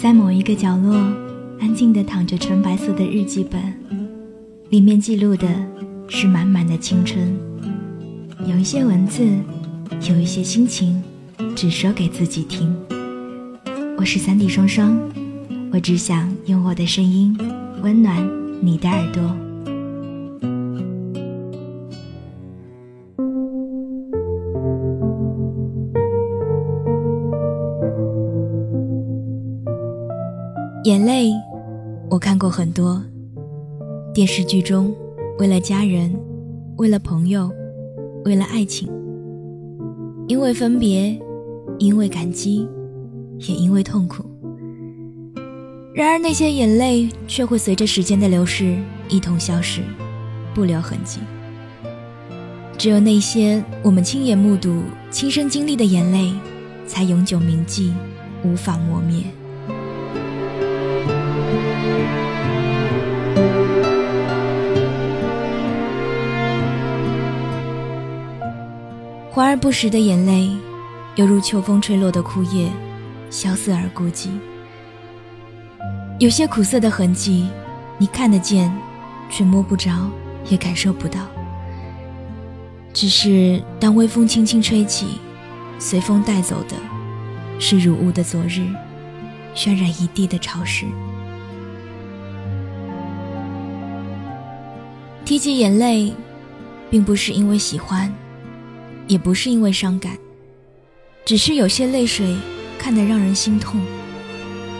在某一个角落，安静的躺着纯白色的日记本，里面记录的是满满的青春。有一些文字，有一些心情，只说给自己听。我是三弟双双，我只想用我的声音温暖你的耳朵。眼泪，我看过很多。电视剧中，为了家人，为了朋友，为了爱情，因为分别，因为感激，也因为痛苦。然而，那些眼泪却会随着时间的流逝一同消失，不留痕迹。只有那些我们亲眼目睹、亲身经历的眼泪，才永久铭记，无法磨灭。华而不实的眼泪，犹如秋风吹落的枯叶，萧瑟而孤寂。有些苦涩的痕迹，你看得见，却摸不着，也感受不到。只是当微风轻轻吹起，随风带走的，是如雾的昨日，渲染一地的潮湿。提起眼泪，并不是因为喜欢。也不是因为伤感，只是有些泪水看得让人心痛。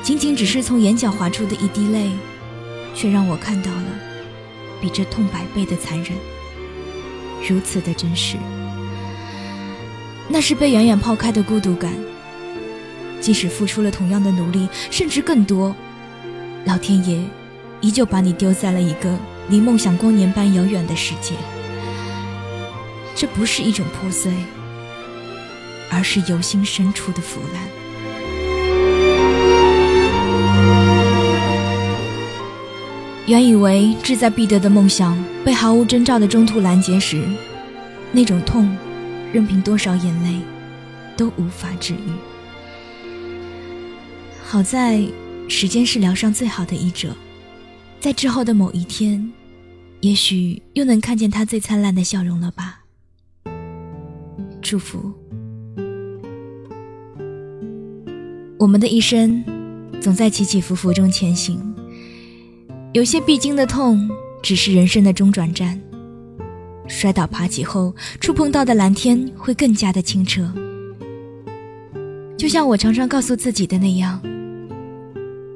仅仅只是从眼角滑出的一滴泪，却让我看到了比这痛百倍的残忍，如此的真实。那是被远远抛开的孤独感。即使付出了同样的努力，甚至更多，老天爷依旧把你丢在了一个离梦想光年般遥远的世界。这不是一种破碎，而是由心深处的腐烂。原以为志在必得的梦想被毫无征兆的中途拦截时，那种痛，任凭多少眼泪，都无法治愈。好在，时间是疗伤最好的医者，在之后的某一天，也许又能看见他最灿烂的笑容了吧。祝福。我们的一生，总在起起伏伏中前行。有些必经的痛，只是人生的中转站。摔倒爬起后，触碰到的蓝天会更加的清澈。就像我常常告诉自己的那样，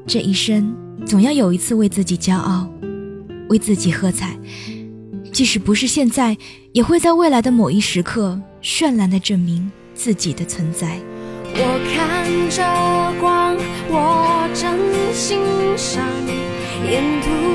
这一生总要有一次为自己骄傲，为自己喝彩。即使不是现在，也会在未来的某一时刻。绚烂的证明自己的存在。我看着光，我真欣赏，沿途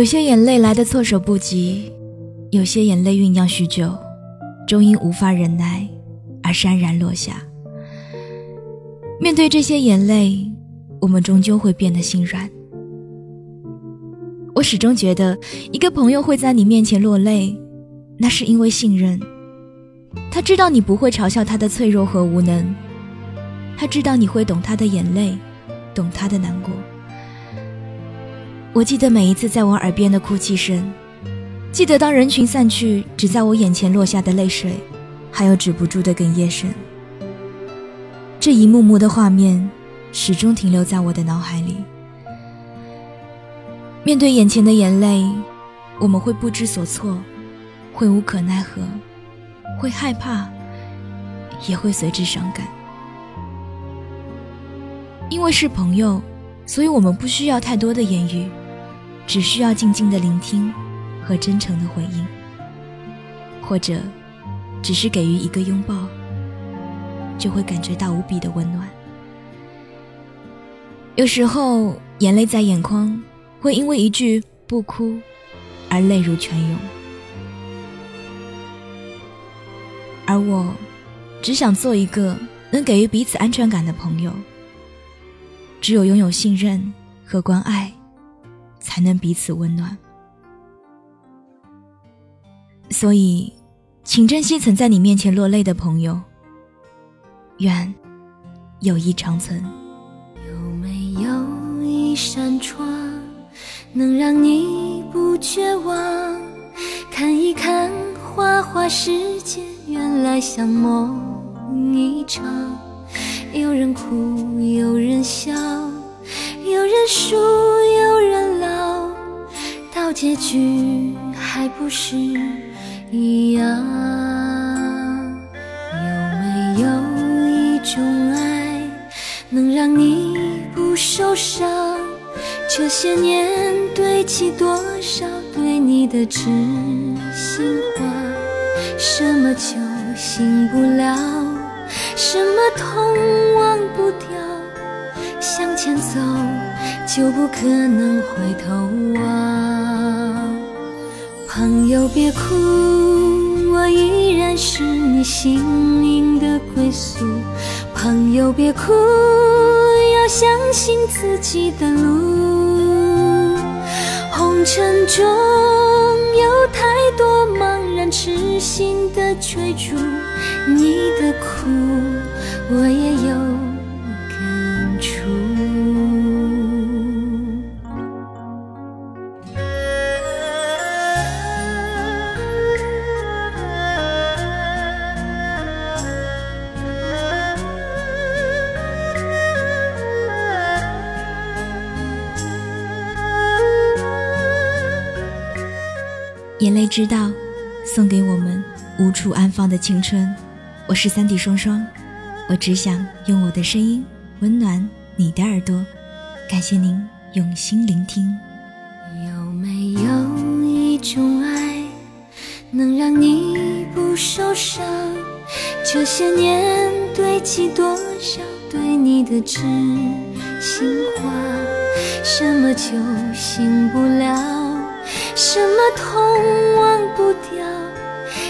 有些眼泪来的措手不及，有些眼泪酝酿许久，终因无法忍耐而潸然落下。面对这些眼泪，我们终究会变得心软。我始终觉得，一个朋友会在你面前落泪，那是因为信任。他知道你不会嘲笑他的脆弱和无能，他知道你会懂他的眼泪，懂他的难过。我记得每一次在我耳边的哭泣声，记得当人群散去，只在我眼前落下的泪水，还有止不住的哽咽声。这一幕幕的画面，始终停留在我的脑海里。面对眼前的眼泪，我们会不知所措，会无可奈何，会害怕，也会随之伤感。因为是朋友。所以我们不需要太多的言语，只需要静静的聆听和真诚的回应，或者只是给予一个拥抱，就会感觉到无比的温暖。有时候，眼泪在眼眶，会因为一句“不哭”而泪如泉涌，而我只想做一个能给予彼此安全感的朋友。只有拥有信任和关爱，才能彼此温暖。所以，请珍惜曾在你面前落泪的朋友。愿友谊长存。有没有一扇窗，能让你不绝望？看一看花花世界，原来像梦一场。有人哭，有人笑，有人输，结局还不是一样？有没有一种爱，能让你不受伤？这些年堆积多少对你的知心话，什么酒醒不了？什么痛忘不掉？向前走就不可能回头望。朋友别哭，我依然是你心灵的归宿。朋友别哭，要相信自己的路。红尘中有太多茫然痴心的追逐。你的苦，我也有眼泪知道，送给我们无处安放的青春。我是三弟双双，我只想用我的声音温暖你的耳朵，感谢您用心聆听。有没有一种爱，能让你不受伤？这些年堆积多少对你的知心话？什么酒醒不了？什么痛忘不掉？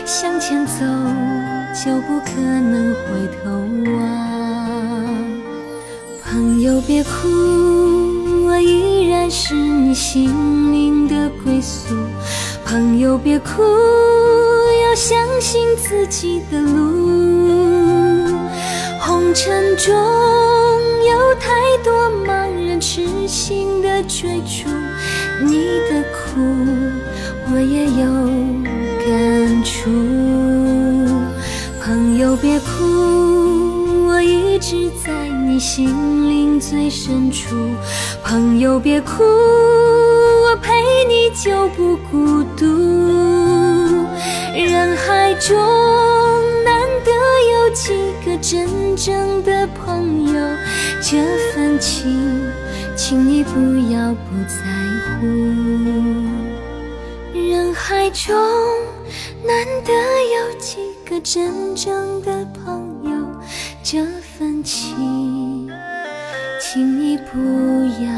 向前走。就不可能回头望。朋友别哭，我依然是你心灵的归宿。朋友别哭，要相信自己的路。红尘中有太多茫然痴心的追逐，你的苦我也有感触。朋友别哭，我一直在你心灵最深处。朋友别哭，我陪你就不孤独。人海中难得有几个真正的朋友，这份情，请你不要不在乎。人海中难得有几。个真正的朋友，这份情，请你不要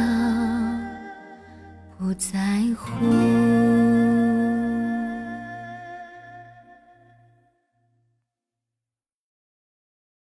不在乎。